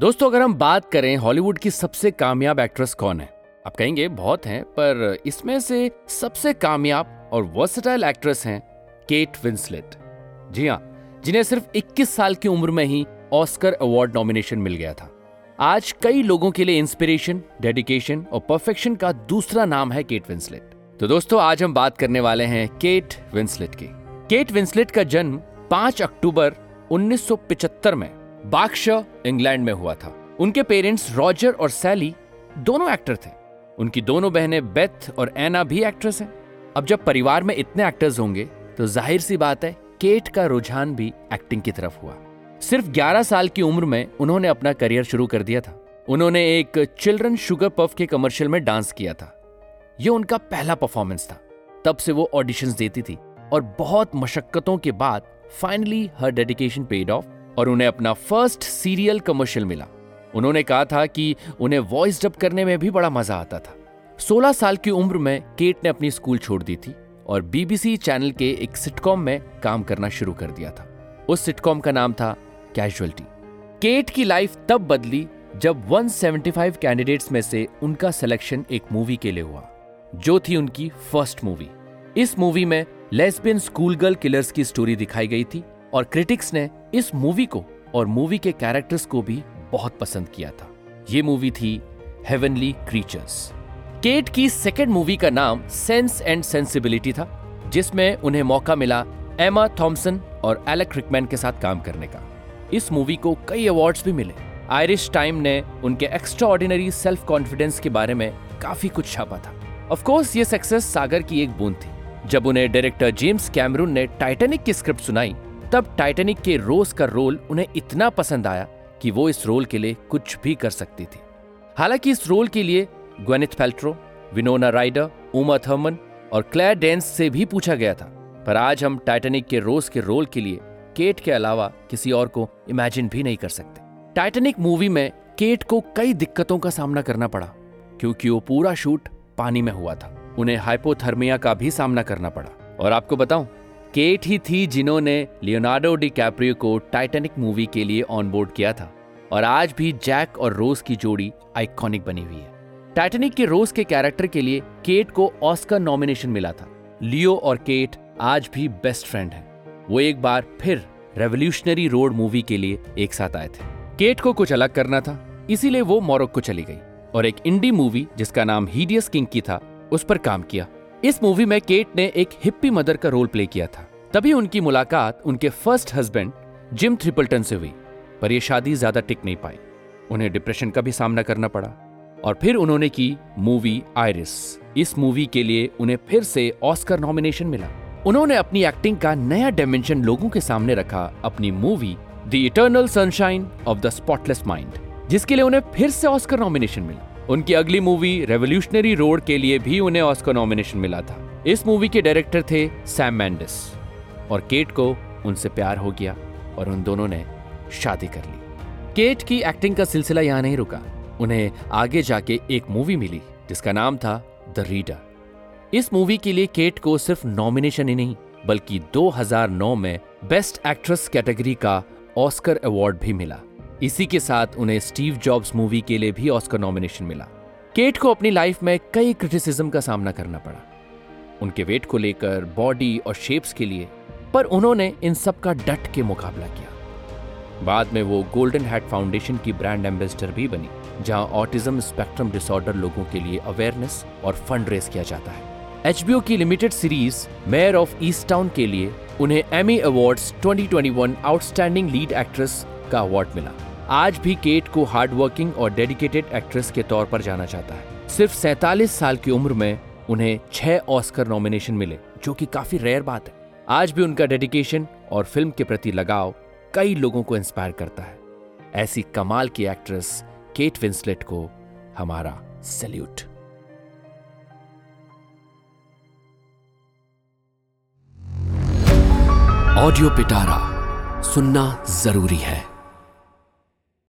दोस्तों, अगर हम बात करें हॉलीवुड की सबसे कामयाब एक्ट्रेस कौन है? आप कहेंगे, बहुत हैं, पर इसमें से सबसे कामयाब और वर्सटाइल एक्ट्रेस हैं केट विंसलेट जी हाँ जिन्हें सिर्फ़ 21 साल की उम्र में ही ऑस्कर अवार्ड नॉमिनेशन मिल गया था। आज कई लोगों के लिए इंस्पिरेशन डेडिकेशन और परफेक्शन का दूसरा नाम है केट विंसलेट तो दोस्तों, आज हम बात करने वाले हैं केट विंसलेट की। केट विंसलेट का जन्म 5 अक्टूबर 1975 में बाक्शा इंग्लैंड में हुआ था। उनके पेरेंट्स रॉजर और सैली दोनों एक्टर थे। उनकी दोनों बहनें बेथ और एना भी एक्ट्रेस हैं। अब जब परिवार में इतने एक्टर्स होंगे तो ज़ाहिर सी बात है, केट का रुझान भी एक्टिंग की तरफ़ हुआ। सिर्फ़ 11 साल की उम्र में उन्होंने अपना करियर शुरू कर दिया था। उन्होंने एक चिल्ड्रन शुगर पफ के कमर्शियल में डांस किया था। यह उनका पहला परफॉर्मेंस था। तब से वो ऑडिशंस देती थी और बहुत मशक्कतों के बाद फाइनली हर डेडिकेशन पेड ऑफ़ और उन्हें अपना फ़र्स्ट सीरियल कमर्शियल मिला। उन्होंने कहा था कि उन्हें वॉइस डब करने में भी बड़ा मज़ा आता था। 16 साल की उम्र में केट ने अपनी स्कूल छोड़ दी थी और बीबीसी चैनल के एक सिटकॉम में काम करना शुरू कर दिया था। उस सिटकॉम का नाम था कैजुअलिटी केट की लाइफ तब बदली जब 175 कैंडिडेट्स में से उनका सिलेक्शन एक मूवी के लिए हुआ, जो थी उनकी फ़र्स्ट मूवी इस मूवी में लेस्बियन स्कूल गर्ल किलर्स की स्टोरी दिखाई गई थी और क्रिटिक्स ने इस मूवी को और मूवी के कैरेक्टर्स को भी बहुत पसंद किया था। ये मूवी थी हेवनली क्रीचर्स केट की सेकेंड मूवी का नाम सेंस एंड सेंसिबिलिटी था, जिसमें उन्हें मौका मिला एमा थॉम्सन और एलेक रिकमैन के साथ काम करने का। इस मूवी को कई अवार्ड्स भी मिले। आयरिश टाइम ने उनके एक्स्ट्रा सेल्फ कॉन्फिडेंस के बारे में काफ़ी कुछ छापा था। ऑफ़ कोर्स ये सक्सेस सागर की एक बूंद थी, जब उन्हें डायरेक्टर जेम्स कैमरून ने टाइटेनिक की स्क्रिप्ट सुनाई तब टाइटेनिक के रोज का रोल उन्हें इतना पसंद आया कि वो इस रोल के लिए कुछ भी कर सकती थी। हालाँकि इस रोल के लिए Gwyneth Paltrow Winona Ryder Uma Thurman और क्लेयर डेंस से भी पूछा गया था, पर आज हम टाइटेनिक के रोज के रोल के लिए केट के अलावा किसी और को इमेजिन भी नहीं कर सकते। टाइटेनिक मूवी में केट को कई दिक्कतों का सामना करना पड़ा, क्योंकि वो पूरा शूट पानी में हुआ था। उन्हें हाइपोथर्मिया का भी सामना करना पड़ा। और आपको बताऊँ केट ही थी जिन्होंने लियोनार्डो डी कैप्रियो को टाइटेनिक मूवी के लिए ऑन बोर्ड किया था, और आज भी जैक और रोज की जोड़ी आइकॉनिक बनी हुई है। टाइटेनिक के रोज के कैरेक्टर के लिए केट को ऑस्कर नॉमिनेशन मिला था। लियो और केट आज भी बेस्ट फ्रेंड हैं। वो एक बार फिर रेवोल्यूशनरी रोड मूवी के लिए एक साथ आए थे। केट को कुछ अलग करना था, इसीलिए वो मोरक्को चली गई, और एक इंडी मूवी जिसका नाम हीडियस किंग की था, उस पर काम किया। इस मूवी में केट ने एक हिप्पी मदर का रोल प्ले किया था। तभी उनकी मुलाकात, उनके फ़र्स्ट हस्बैंड जिम थ्रिपल्टन से हुई, पर यह शादी ज़्यादा टिक नहीं पाई। उन्हें डिप्रेशन का भी सामना करना पड़ा, और फिर उन्होंने की मूवी आयरिस इस मूवी के लिए उन्हें फिर से ऑस्कर नॉमिनेशन मिला। उन्होंने अपनी एक्टिंग का नया डायमेंशन लोगों के सामने रखा, अपनी movie the Eternal Sunshine of the Spotless Mind जिसके लिए उन्हें फिर से ऑस्कर नॉमिनेशन मिला। उनकी अगली मूवी रेवोल्यूशनरी रोड के लिए भी उन्हें ऑस्कर नॉमिनेशन मिला था। इस मूवी के डायरेक्टर थे सैम मैंडिस और केट को उनसे प्यार हो गया और उन दोनों ने शादी कर ली। केट की एक्टिंग का सिलसिला यहाँ नहीं रुका। उन्हें आगे जाके एक मूवी मिली, जिसका नाम था द रीडर इस मूवी के लिए केट को सिर्फ़ नॉमिनेशन ही नहीं, बल्कि 2009 में बेस्ट एक्ट्रेस कैटेगरी का ऑस्कर अवार्ड भी मिला। इसी के साथ उन्हें स्टीव जॉब्स मूवी के लिए भी ऑस्कर नॉमिनेशन मिला। केट को अपनी लाइफ में कई क्रिटिसिज्म का सामना करना पड़ा। उनके वेट को लेकर बॉडी और शेप्स के लिए पर उन्होंने इन सब का डट के मुकाबला किया। बाद में वो गोल्डन हैट फाउंडेशन की ब्रांड एम्बेसडर भी बनी, जहाँ ऑटिज्म स्पेक्ट्रम डिसऑर्डर लोगों के लिए अवेयरनेस और फंड रेस किया जाता है। एचबीओ की limited series Mare of Easttown के लिए उन्हें Emmy Awards 2021 outstanding lead actress का अवार्ड मिला। आज भी केट को हार्डवर्किंग और डेडिकेटेड एक्ट्रेस के तौर पर जाना जाता है। सिर्फ़ सैतालीस साल की उम्र में उन्हें छह ऑस्कर नॉमिनेशन मिले, जो कि काफ़ी रेयर बात है। आज भी उनका डेडिकेशन और फ़िल्म के प्रति लगाव कई लोगों को इंस्पायर करता है। ऐसी कमाल की एक्ट्रेस केट विंसलेट को हमारा सैल्यूट ऑडियो पिटारा सुनना ज़रूरी है।